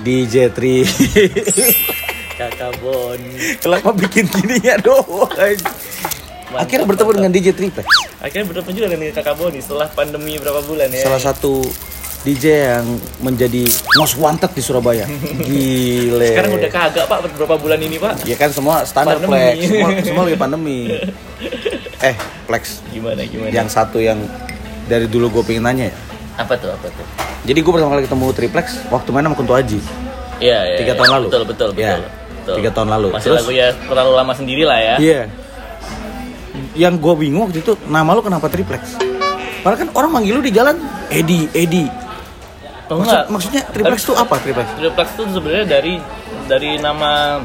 DJ Tri. Kakak Bon. Kenapa bikin gininya doang? Akhirnya bertemu dengan DJ Triplex. Akhirnya bertemu juga dengan Kakak Boni setelah pandemi berapa bulan ya. Salah satu DJ yang menjadi most wanted di Surabaya. Gile. Sekarang udah kagak Pak beberapa bulan ini Pak. Ya kan semua standar Pandemi. Plex. Semua, semua lagi pandemi. Eh, Plex. Gimana gimana? Yang satu yang dari dulu gue pengen nanya ya. Apa tuh apa tuh? Jadi gue pertama kali ketemu Triplex waktu main sama Kunto Aji. Iya iya. Tiga iya. tahun lalu? Betul betul betul. Iya. betul. Tiga tahun lalu. Masih Terus- lagu ya terlalu lama sendiri lah ya. Iya. Yang gue bingung waktu itu nama lu kenapa Triplex? Padahal kan orang manggil lu di jalan Edi, Edi. Maksud- enggak. maksudnya Triplex tuh apa Triplex? Triplex itu sebenarnya dari dari nama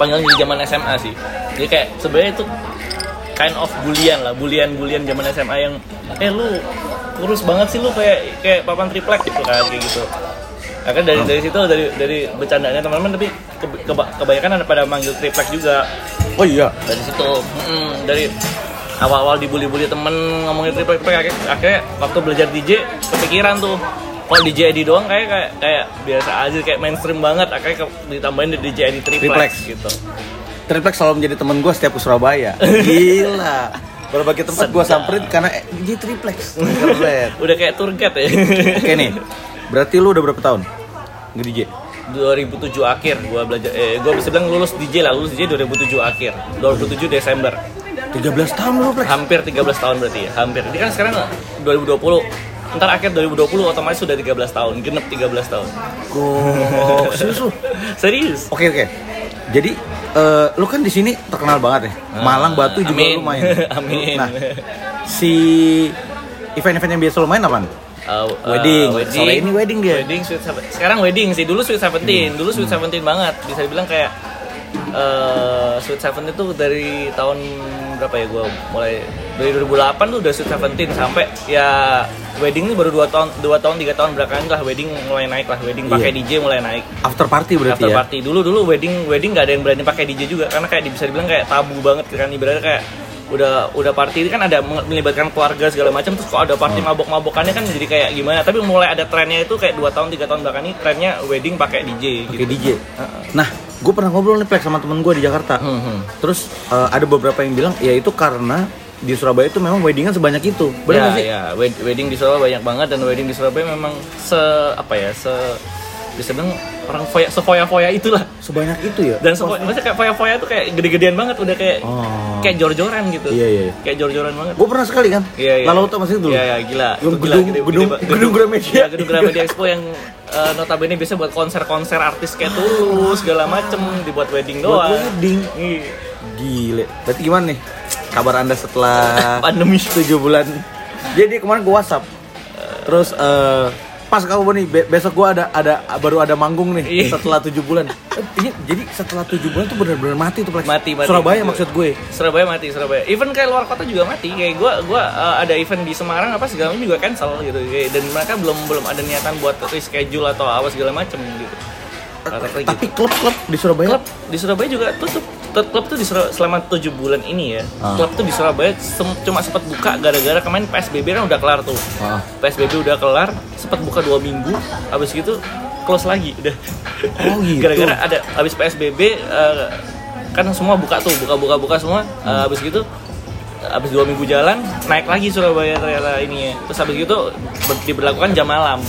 panggilan di zaman SMA sih. Jadi kayak sebenarnya itu kind of bulian lah, bulian-bulian zaman SMA yang eh lu kurus banget sih lu kayak kayak papan triplek gitu kan kayak gitu. Akhirnya dari dari situ dari dari bercandanya teman-teman tapi ke- keba- kebanyakan ada pada manggil triplek juga Oh iya. dari situ mm, dari awal-awal dibully-bully temen ngomongin triplek triplek akhirnya, akhirnya waktu belajar DJ kepikiran tuh kalau DJ Edi doang kayak kayak kayak biasa aja kayak mainstream banget akhirnya ke- ditambahin di DJ Edi Triplex. triplex gitu Triplex selalu menjadi teman gue setiap ke Surabaya. Gila. Berbagai tempat gue samperin karena DJ Triplex. Keren. udah kayak tour guide ya Oke nih. Berarti lu udah berapa tahun? Nge DJ? 2007 akhir gua belajar eh gua bisa bilang lulus DJ lah lulus DJ 2007 akhir 2007 Desember 13 tahun lu Plex. hampir 13 tahun berarti ya hampir ini kan sekarang 2020 ntar akhir 2020 otomatis sudah 13 tahun genep 13 tahun Kok serius lu? serius Oke oke. Jadi eh, lu kan di sini terkenal banget ya. Malang Batu juga amin. lu main. Amin. Nah, si event-event yang biasa lu main apa? Uh, uh, Wedding. Sore ini wedding dia. Wedding Sweet. Sekarang wedding sih. Dulu Sweet Seventeen. Dulu Sweet Seventeen banget. Bisa dibilang kayak uh, Sweet Seventeen itu dari tahun berapa ya gue mulai dari 2008 tuh udah Sweet Seventeen sampai ya wedding ini baru 2 tahun 2 tahun 3 tahun belakangan lah wedding mulai naik lah wedding pakai Iya. DJ mulai naik After party berarti after ya. party dulu dulu wedding wedding gak ada yang berani pakai DJ juga karena kayak bisa dibilang kayak tabu banget kan ibaratnya kayak udah udah party ini kan ada melibatkan keluarga segala macam terus kalau ada Hmm. party mabok-mabokannya kan jadi kayak gimana tapi mulai ada trennya itu kayak dua tahun tiga tahun belakangan ini trennya wedding pakai DJ Pakai gitu. DJ. Nah, gue pernah ngobrol nih Plex sama temen gue di Jakarta. Hmm, hmm. Terus eh, ada beberapa yang bilang ya itu karena di Surabaya itu memang weddingan sebanyak itu. Benar ya, sih? ya, wed- wedding di Surabaya banyak banget dan wedding di Surabaya memang se apa ya se bisa bilang orang foya sefoya-foya itulah Sebanyak itu ya. dan sefoya, maksudnya kayak foya-foya tuh kayak gede-gedean banget udah kayak Oh. kayak jor-joran gitu Iya, iya. kayak jor-joran banget Gue pernah sekali kan. Iya, iya. Lalu tau masih dulu. Iya, iya, gila. Itu gila, gedung, gede- gedung, gede- gedung Gramedia. Iya, gedung Gramedia Expo yang eh, notabene biasa buat konser-konser artis kayak Tulus segala macem dibuat wedding Buat doang. wedding. Iya. Gile. Berarti gimana nih? Kabar anda setelah Pandemi. 7 bulan. Jadi kemarin gue WhatsApp. Terus eh, pas kamu nih be- besok gue ada ada baru ada manggung nih Iya. setelah 7 bulan. Eh, ini- jadi setelah 7 bulan tuh benar-benar mati tuh. Mati, mati. Surabaya maksud gue. Surabaya mati, Surabaya. Even kayak luar kota juga mati. Kayak gua gua eh, ada event di Semarang apa segala macam juga cancel gitu. Kayak- Dan mereka belum belum ada niatan buat reschedule atau apa segala macam gitu. Kata-kata gitu. Tapi klub-klub di Surabaya klub di Surabaya juga tutup. Klub tuh di Surabaya, selama 7 bulan ini ya. Ah. Klub tuh di Surabaya cuma sempat buka gara-gara kemarin PSBB kan udah kelar tuh. Ah. PSBB udah kelar, sempat buka dua minggu, habis gitu close lagi udah. Oh, gitu. Gara-gara ada habis PSBB eh, kan semua buka tuh, buka-buka-buka semua. Hmm. Eh, habis gitu habis dua minggu jalan naik lagi Surabaya ternyata ini ya. Terus habis gitu ber- diberlakukan jam malam.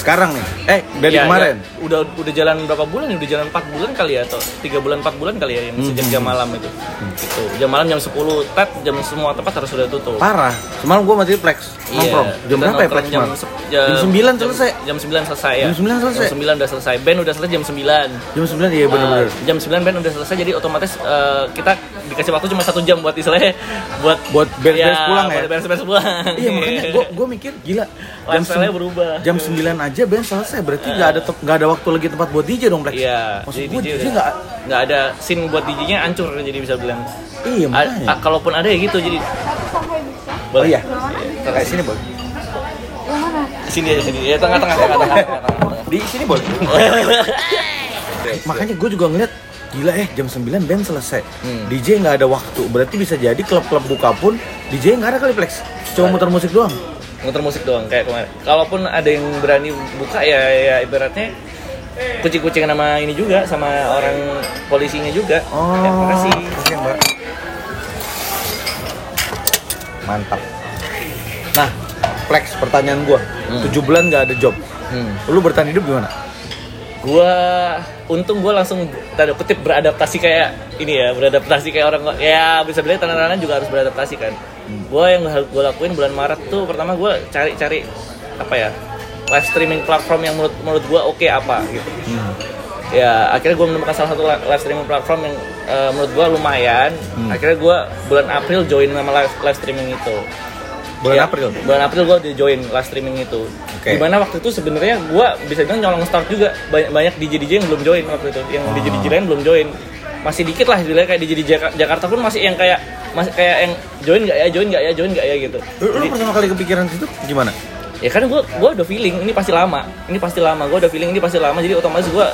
Sekarang nih. Eh, dari Ya, kemarin. ya, udah udah jalan berapa bulan? Udah jalan 4 bulan kali ya atau 3 bulan 4 bulan kali ya yang sejak Hmm. jam malam itu. Gitu. Jam malam jam 10 tet jam semua tempat harus sudah tutup. Parah. Semalam gue masih Plex nongkrong. Iya, Jam berapa ya Plex jam, se- Jam 9 selesai. Jam 9 selesai ya. Jam 9 selesai. Jam 9 udah selesai. Band udah selesai jam 9. Jam 9 iya benar-benar. Uh, jam 9 band udah selesai jadi otomatis uh, kita dikasih waktu cuma satu jam buat istilahnya buat Buat beres-beres pulang ya? buat beres-beres pulang. Iya makanya gue gue mikir gila jam Lifestyle-nya sem- berubah. jam 9 aja band selesai berarti nggak ada te- nggak ada waktu lagi tempat buat DJ dong Plex Iya, maksud gue DJ nggak nggak ada scene buat DJ-nya hancur jadi bisa bilang. iya makanya a- kalaupun ada ya gitu jadi oh iya Boleh. kayak sini boleh sini aja sini ya tengah tengah, tengah, tengah. di sini boleh makanya gue juga ngeliat gila eh jam 9 band selesai Hmm. DJ nggak ada waktu berarti bisa jadi klub-klub buka pun DJ nggak ada kali Plex cuma muter musik doang muter musik doang kayak kemarin kalaupun ada yang berani buka ya ya ibaratnya kucing-kucing sama ini juga sama orang polisinya juga Oh, ya, makasih Oke, Mbak. Mantap. Nah, Flex, pertanyaan gua. Hmm. 7 bulan nggak ada job. Hmm. Lu bertahan hidup gimana? Gua untung gua langsung tanda kutip beradaptasi kayak ini ya beradaptasi kayak orang ya bisa bilang tanah-tanah juga harus beradaptasi kan. Gua yang hal- gua lakuin bulan Maret tuh pertama gua cari-cari apa ya live streaming platform yang menurut menurut gua oke apa gitu. Hmm. ya akhirnya gue menemukan salah satu li- live streaming platform yang eh, menurut gue lumayan. Hmm. akhirnya gue bulan April join sama live, live streaming itu Bulan Ya, April. bulan April gue di join live streaming itu. Oke. di mana waktu itu sebenarnya gue bisa bilang nyolong start juga. Banyak banyak DJ DJ yang belum join waktu itu. Yang Oh. DJ DJ lain belum join. Masih dikit lah sebenarnya kayak DJ DJ Jaka- Jakarta pun masih yang kayak masih kayak yang join nggak ya join nggak ya join nggak ya gitu. Lu, lu Jadi, pertama kali kepikiran situ gimana? ya kan gue gue udah feeling ini pasti lama. Ini pasti lama. Gue udah feeling ini pasti lama. Jadi otomatis gue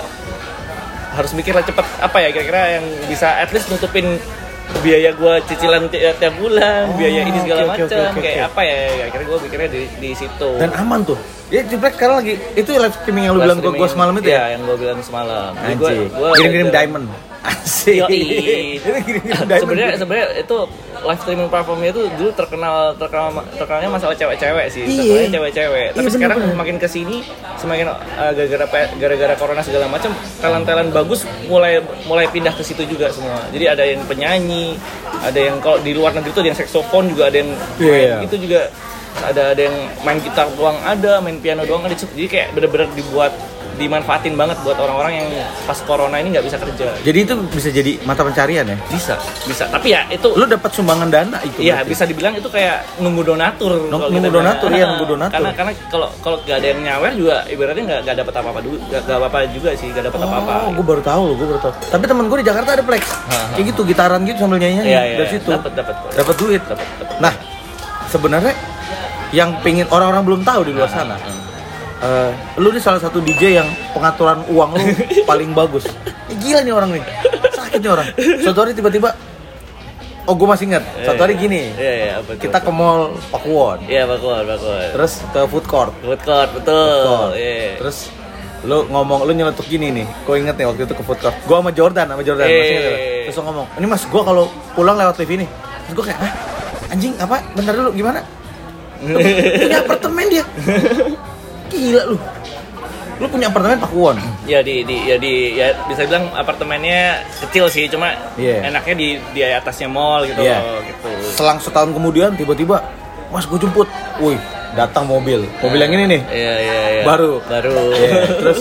harus mikir lah cepet apa ya kira-kira yang bisa at least nutupin biaya gue cicilan ti- tiap bulan Oh, biaya ini segala oke, macam oke, oke, kayak oke. apa ya akhirnya gue pikirnya di di situ Dan aman tuh. Ya, Ciplek sekarang lagi itu live streaming yang lu Live bilang streaming. semalam itu Iya, ya? yang gue bilang semalam Anjir. gua Kirim-kirim belajar- diamond. Asik. Itu sebenarnya sebenarnya itu live streaming platformnya itu dulu terkenal terkenal terkenalnya masalah cewek-cewek sih. Iya. terkenalnya cewek-cewek. Tapi Iya, sekarang semakin ke sini semakin uh, gara-gara gara-gara corona segala macam talent-talent bagus mulai mulai pindah ke situ juga semua. Jadi ada yang penyanyi ada yang kalau di luar negeri tuh ada yang saksofon juga ada yang Iya. main itu juga. Ada ada yang main gitar doang ada main piano doang ada. Jadi kayak bener-bener dibuat dimanfaatin banget buat orang-orang yang pas corona ini nggak bisa kerja Jadi itu bisa jadi mata pencarian ya? bisa bisa tapi ya itu Lu dapat sumbangan dana itu. Iya bisa dibilang itu kayak nunggu donatur. Nung- nunggu donatur, iya, nunggu donatur. Karena karena kalau kalau nggak ada yang nyawer juga ibaratnya nggak nggak dapat apa apa dulu nggak nggak apa apa juga sih nggak dapat apa apa. Oh, gue baru tahu loh, gue baru tahu. Tapi temen gue di Jakarta ada Plex. Kayak gitu, gitaran gitu sambil nyanyi Iya iya. dari situ. Dapat dapat. Dapat duit. Dapat dapat. Nah, sebenarnya yang pingin orang-orang belum tahu di luar sana. Hmm. Eh, lu nih salah satu DJ yang pengaturan uang lu paling bagus. Gila nih orang nih. Sakit nih orang. Suatu hari tiba-tiba Oh, gue masih ingat. Satu hari gini. Iya iya tuh? Kita ke mall Pakuwon. Iya bakul bakul. Terus ke food court. Food court betul. Food court. Iya. Terus lu ngomong lu nyeletuk gini nih. Kau inget nih waktu itu ke food court. Gua sama Jordan, sama Jordan. Eh. Masih ingat nggak? Terus ngomong, "Ini Mas, gua kalau pulang lewat TV nih." Terus gua kayak, "Hah? Anjing, apa? Bentar dulu, gimana?" punya apartemen dia. Gila lu. Lu punya apartemen Pakuwon. Ya di, di ya di ya bisa bilang apartemennya kecil sih cuma Iya. enaknya di di atasnya mall gitu loh gitu. Selang setahun kemudian tiba-tiba, "Mas, gue jemput." Wih, datang mobil. Mobil yang ini nih. Iya iya iya. Baru. Baru. Iya, Terus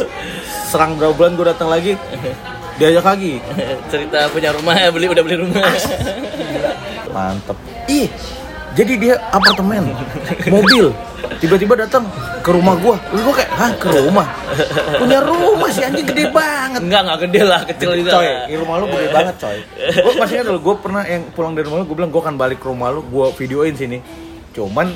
serang berapa bulan gue datang lagi, diajak lagi. cerita punya rumah beli udah beli rumah. Mantep. Ih, jadi dia apartemen, mobil, tiba-tiba datang ke rumah gua. Terus gua kayak, hah ke rumah? Punya rumah sih anjing gede banget. Enggak enggak gede lah kecil juga. Coy, di rumah lu gede banget coy. Gua masih ingat dulu, gua pernah yang pulang dari rumah lu, gua bilang gua akan balik ke rumah lu, gua videoin sini. Cuman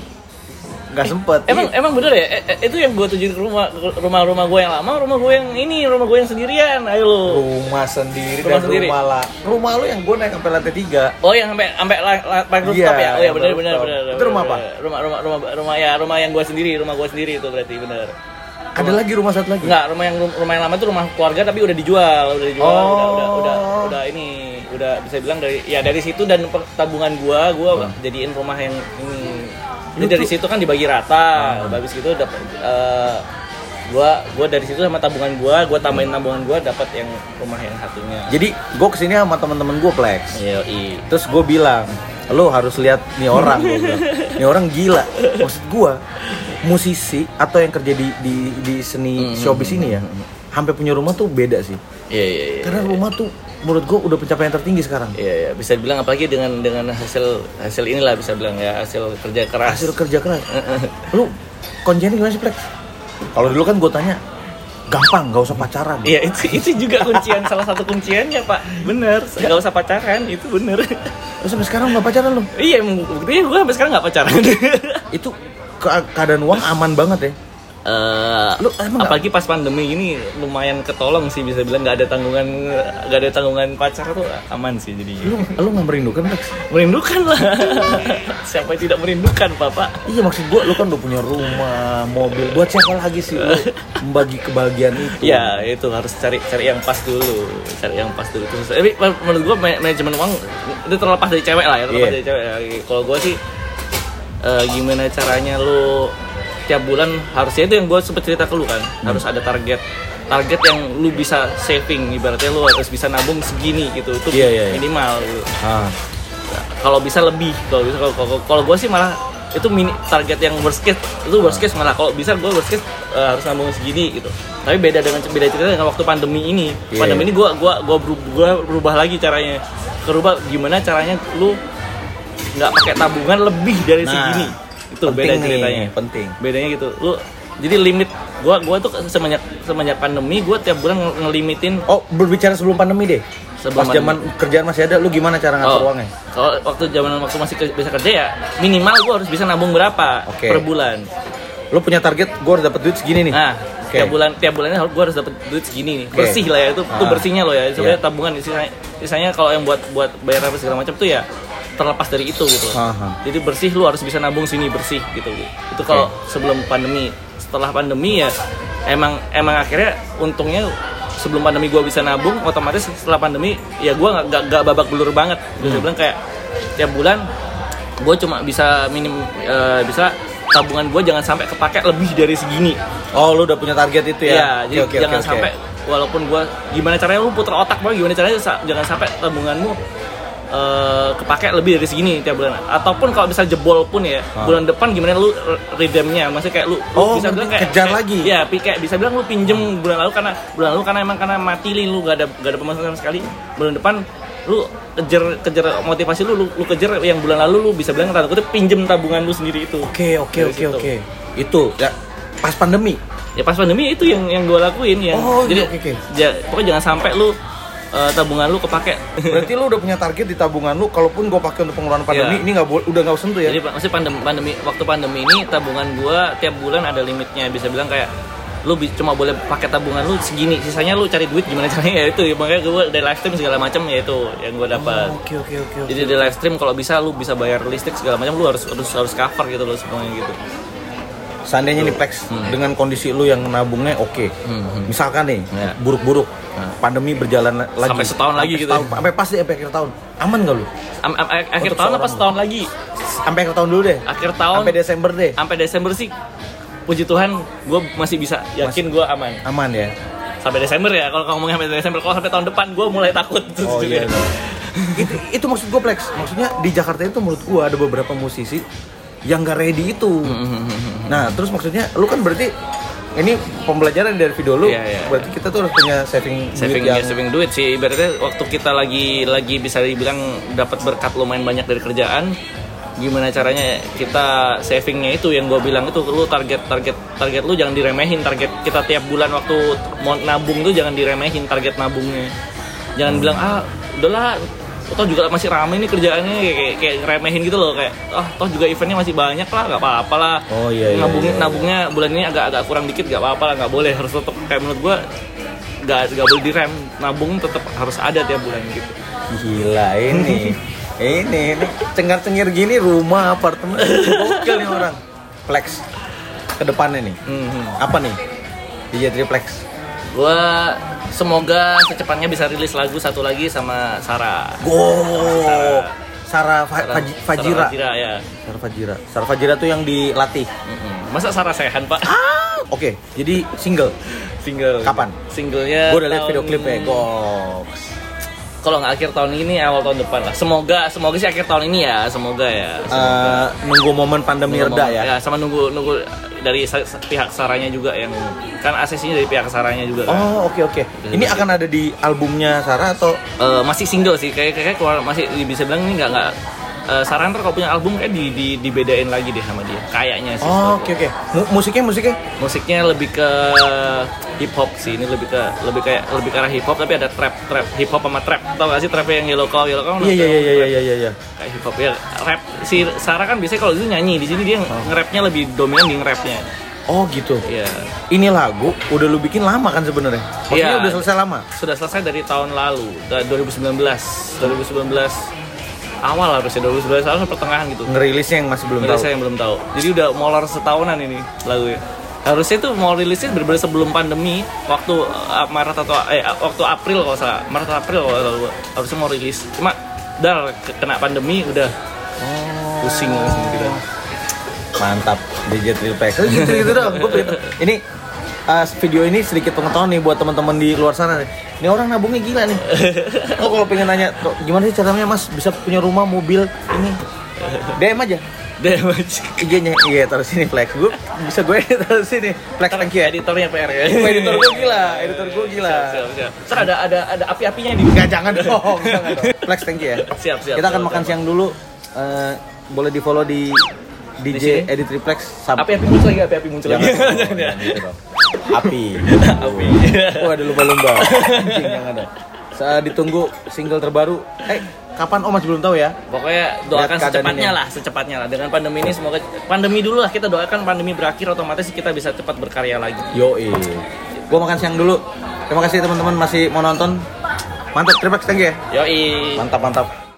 nggak sempet. Emang emang bener ya? Eh, eh, itu yang gue tuju ke rumah rumah rumah gue yang lama, rumah gue yang ini, rumah gue yang sendirian. Ayo lo. rumah sendiri Rumah dan sendiri. rumah lah. Rumah lu yang gua naik sampai lantai tiga. Oh yang sampai sampai la- la- pakai rooftop Iya, ya? Oh ya benar benar benar. Itu rumah apa? Rumah rumah rumah rumah ya rumah yang gue sendiri, rumah gue sendiri itu berarti benar. Ada lagi rumah satu lagi. Enggak, rumah yang rumah yang lama itu rumah keluarga tapi udah dijual, udah dijual, Oh. udah, udah udah udah ini, udah bisa bilang dari ya dari situ dan tabungan gua, gua Hmm. jadiin rumah yang ini. Jadi dari situ kan dibagi rata, Hmm. habis gitu dapat eh, gua gua dari situ sama tabungan gua, gua tambahin tabungan gua dapat yang rumah yang satunya. Jadi gua ke sini sama teman-teman gua Plex. Iya. Terus gue bilang, lo harus lihat nih orang, gua bilang. nih orang gila. Maksud gue, musisi atau yang kerja di di, di seni Hmm. showbiz ini ya, hampir punya rumah tuh beda sih. Iya, iya, iya. Karena rumah tuh menurut gue udah pencapaian tertinggi sekarang. Iya, iya, bisa dibilang apalagi dengan dengan hasil hasil inilah bisa bilang ya hasil kerja keras. Hasil kerja keras. Lu kuncinya gimana sih Plex? Kalau dulu kan gue tanya, gampang, gak usah pacaran. Iya itu itu juga kuncian salah satu kunciannya pak bener nggak usah pacaran itu bener Lu sampai sekarang gak pacaran lu? iya buktinya gue sampai sekarang nggak pacaran Itu ke- keadaan uang aman banget ya. Eh Lu emang apalagi pas pandemi ini lumayan ketolong sih bisa bilang nggak ada tanggungan nggak ada tanggungan pacar tuh aman sih jadi Lu lu nggak merindukan Lex? merindukan lah siapa yang tidak merindukan bapak Iya maksud gua lu kan udah punya rumah, mobil. Buat siapa lagi sih lu membagi kebahagiaan itu? ya itu harus cari cari yang pas dulu cari yang pas dulu terus tapi menurut gua ma- manajemen uang itu terlepas dari cewek lah ya terlepas Iya. dari cewek kalau gua sih eh, gimana caranya lu tiap bulan harusnya itu yang gua sempet cerita ke lu kan. Hmm. harus ada target. Target yang lu bisa saving ibaratnya lu harus bisa nabung segini gitu. Itu Iya, iya, iya. minimal gitu. Ah, kalau bisa lebih kalau bisa kalau kalau, gue sih malah itu mini target yang worst case. Itu worst case malah. Kalau bisa gue worst case eh, harus nabung segini gitu. Tapi beda dengan beda cerita dengan waktu pandemi ini. Iya. pandemi ini gue gua gua berubah, gua berubah lagi caranya. Kerubah gimana caranya lu nggak pakai tabungan lebih dari Nah, segini itu penting beda nih, ceritanya penting. bedanya gitu lu jadi limit gua gua tuh semenjak semenjak pandemi gua tiap bulan nge- ngelimitin Oh, berbicara sebelum pandemi deh. Sebelum Pas zaman kerjaan masih ada, lu gimana cara ngatur Oh, uangnya? Kalau waktu zaman waktu masih ke- bisa kerja ya minimal gua harus bisa nabung berapa Oke. per bulan. Lu punya target, gua harus dapat duit segini nih. Nah, Oke. tiap bulan tiap bulannya harus gua harus dapat duit segini nih. Oke. Bersih lah ya itu itu Ah. bersihnya loh ya. Sebenarnya Iya. tabungan sisanya sisanya kalau yang buat buat bayar apa segala macam tuh ya terlepas dari itu gitu. Aha. Jadi bersih lu harus bisa nabung sini bersih gitu. Itu kalau sebelum pandemi. Setelah pandemi ya emang emang akhirnya untungnya sebelum pandemi gua bisa nabung otomatis setelah pandemi ya gua nggak nggak- nggak babak belur banget. Gue Hmm. bilang kayak tiap bulan gue cuma bisa minim eh, bisa tabungan gue jangan sampai kepake lebih dari segini Oh, lu udah punya target itu Iya, ya? jadi Oke, oke, jangan oke. sampai walaupun gua gimana caranya lu putar otak banget gimana caranya jangan sampai tabunganmu eh, kepake lebih dari segini tiap bulan ataupun kalau bisa jebol pun ya Ah. bulan depan gimana lu re- redeemnya maksudnya kayak lu, lu Oh, bisa bilang kayak kejar kayak- lagi. ya kayak bisa bilang lu pinjem bulan lalu karena bulan lalu karena emang karena mati li lu gak ada gak ada pemasukan sama sekali bulan depan lu kejar kejar motivasi lu, lu lu kejar yang bulan lalu lu bisa bilang tanda kutip pinjem tabungan lu sendiri itu Oke, oke, oke, oke. Itu ya pas pandemi. ya pas pandemi itu yang yang gue lakuin yang Oh, jadi iya, oke, oke. ja- pokoknya jangan sampai lu eh, tabungan lu kepake Berarti lu udah punya target di tabungan lu kalaupun gua pakai untuk pengeluaran pandemi Iya. ini nggak boleh udah nggak usah sentuh ya. jadi maksudnya pandemi, pandemi waktu pandemi ini tabungan gua tiap bulan ada limitnya bisa bilang kayak lu cuma boleh pakai tabungan lu segini sisanya lu cari duit gimana caranya ya itu makanya gue dari live stream segala macam ya itu yang gue dapat Oh, Oke, oke, oke. oke. jadi di live stream kalau bisa lu bisa bayar listrik segala macam lu harus harus harus cover gitu loh semuanya gitu Seandainya nih Plex dengan kondisi lu yang nabungnya oke. Hmm, Misalkan nih Ya. buruk-buruk Nah. pandemi berjalan la- lagi Sampai setahun lagi gitu setahun, ya. Sampai pas deh sampai akhir tahun. Aman gak lu? Am- am- akhir Untuk tahun apa setahun lagi Sampai akhir tahun dulu deh. akhir tahun Sampai Desember deh. sampai Desember sih puji Tuhan gue masih bisa yakin gue aman Aman ya. sampai Desember ya kalau ngomongnya sampai Desember kalau sampai tahun depan gue mulai takut Oh iya. itu itu maksud gue Plex. Maksudnya di Jakarta itu menurut gue ada beberapa musisi yang gak ready itu. Hmm, Nah, terus maksudnya lu kan berarti ini pembelajaran dari video lu. Iya, iya, berarti kita tuh harus punya saving, saving duit yang ya, saving duit sih. Ibaratnya waktu kita lagi lagi bisa dibilang dapat berkat lumayan banyak dari kerjaan gimana caranya kita savingnya itu yang gue bilang itu lu target target target lu jangan diremehin. Target kita tiap bulan waktu mau nabung tuh jangan diremehin target nabungnya. Jangan bilang ah udahlah toh juga masih rame nih kerjaannya kayak, kayak, kayak ngeremehin gitu loh kayak ah toh juga eventnya masih banyak lah nggak apa-apa lah Oh, iya, iya, nabungnya iya, iya. nabungnya bulan ini agak agak kurang dikit nggak apa-apa lah nggak boleh harus tetap kayak menurut gua nggak nggak boleh direm nabung tetap harus ada tiap bulan gitu Gila ini. ini ini cengar-cengir gini rumah apartemen gokil nih orang. Plex. Ke depannya nih. Hmm. Apa nih? DJ Triplex. Gua semoga secepatnya bisa rilis lagu satu lagi sama Sarah Go. Sarah Fa- Sarah- Faji- Fajira. Sarah Fajira ya Sarah Fajira. Sarah Fajira tuh yang dilatih. Mm-mm. masa Sarah Sehan pak Oke, jadi single. single Kapan? singlenya Gue udah tahun- video klipnya. Goks. kalau nggak akhir tahun ini awal tahun depan lah semoga semoga sih akhir tahun ini ya semoga ya semoga. Eh, nunggu momen pandemi Nunggu reda momen- ya. sama nunggu nunggu dari pihak Saranya juga yang kan aksesnya dari pihak Saranya juga kan. Oh oke oke. Ini akan ada di albumnya Sarah atau? Eh, masih single sih kayak kayak keluar masih bisa bilang ini nggak nggak Sarah ntar kalau punya album kayak di, di dibedain lagi deh sama dia kayaknya sih Oh oke oke. Mu- Musiknya musiknya? musiknya lebih ke hip hop sih ini lebih ke lebih kayak lebih ke arah hip hop tapi ada trap trap hip hop sama trap tau gak sih trap yang yellow call yellow call Iya iya iya iya iya iya. kayak hip hop ya rap si Sarah kan biasanya kalau itu nyanyi di sini dia nge-rapnya lebih dominan di nge-rapnya Oh gitu. Iya. Ini lagu udah lu bikin lama kan sebenarnya? Maksudnya Iya. udah selesai lama. Sudah selesai dari tahun lalu, da- 2019. 2019 awal harusnya 2019 awal pertengahan gitu. Ngerilisnya yang masih belum Nggak tahu. saya yang belum tahu. Jadi udah molor setahunan ini lagunya. Harusnya tuh mau rilisnya bener-bener sebelum pandemi, waktu uh, Maret atau eh waktu April kalau salah, Maret atau April kalau salah, harusnya mau rilis. Cuma dar kena pandemi udah Oh. pusing langsung gitu. Mantap DJ Trilpex. Gitu gitu dong. Ini uh, video ini sedikit pengetahuan nih buat teman-teman di luar sana nih. Ini orang nabungnya gila nih. Oh kalau pengen nanya, "Kok gimana sih caranya Mas bisa punya rumah, mobil ini? DM aja. Mas. IG-nya iya taruh sini Flex. Gue bisa gue taruh sini. Flex thank you ya. editornya PR ya. Oh, editor gue gila, editor gue gila. Siap, siap, siap. Ada ada ada api-apinya di Enggak jangan dong, jangan dong. Flex thank you ya. Siap, siap. Kita akan siap, makan siap. siang dulu. Eh, boleh di follow di DJ? Edit Sab- Api-api muncul lagi, api-api muncul Jangan lagi. dong, Jangan jangan gitu. Api. Api. Wah, ada lumba-lumba. Anjing jangan dong. Saat ditunggu single terbaru. Eh, kapan Om masih belum tahu ya? Pokoknya doakan Lihat secepatnya lah, secepatnya lah. Dengan pandemi ini semoga pandemi dulu lah kita doakan pandemi berakhir otomatis kita bisa cepat berkarya lagi. Yoi. Gua makan siang dulu. Terima kasih teman-teman masih mau nonton. Mantap, thank you ya. Yoi. Mantap, mantap.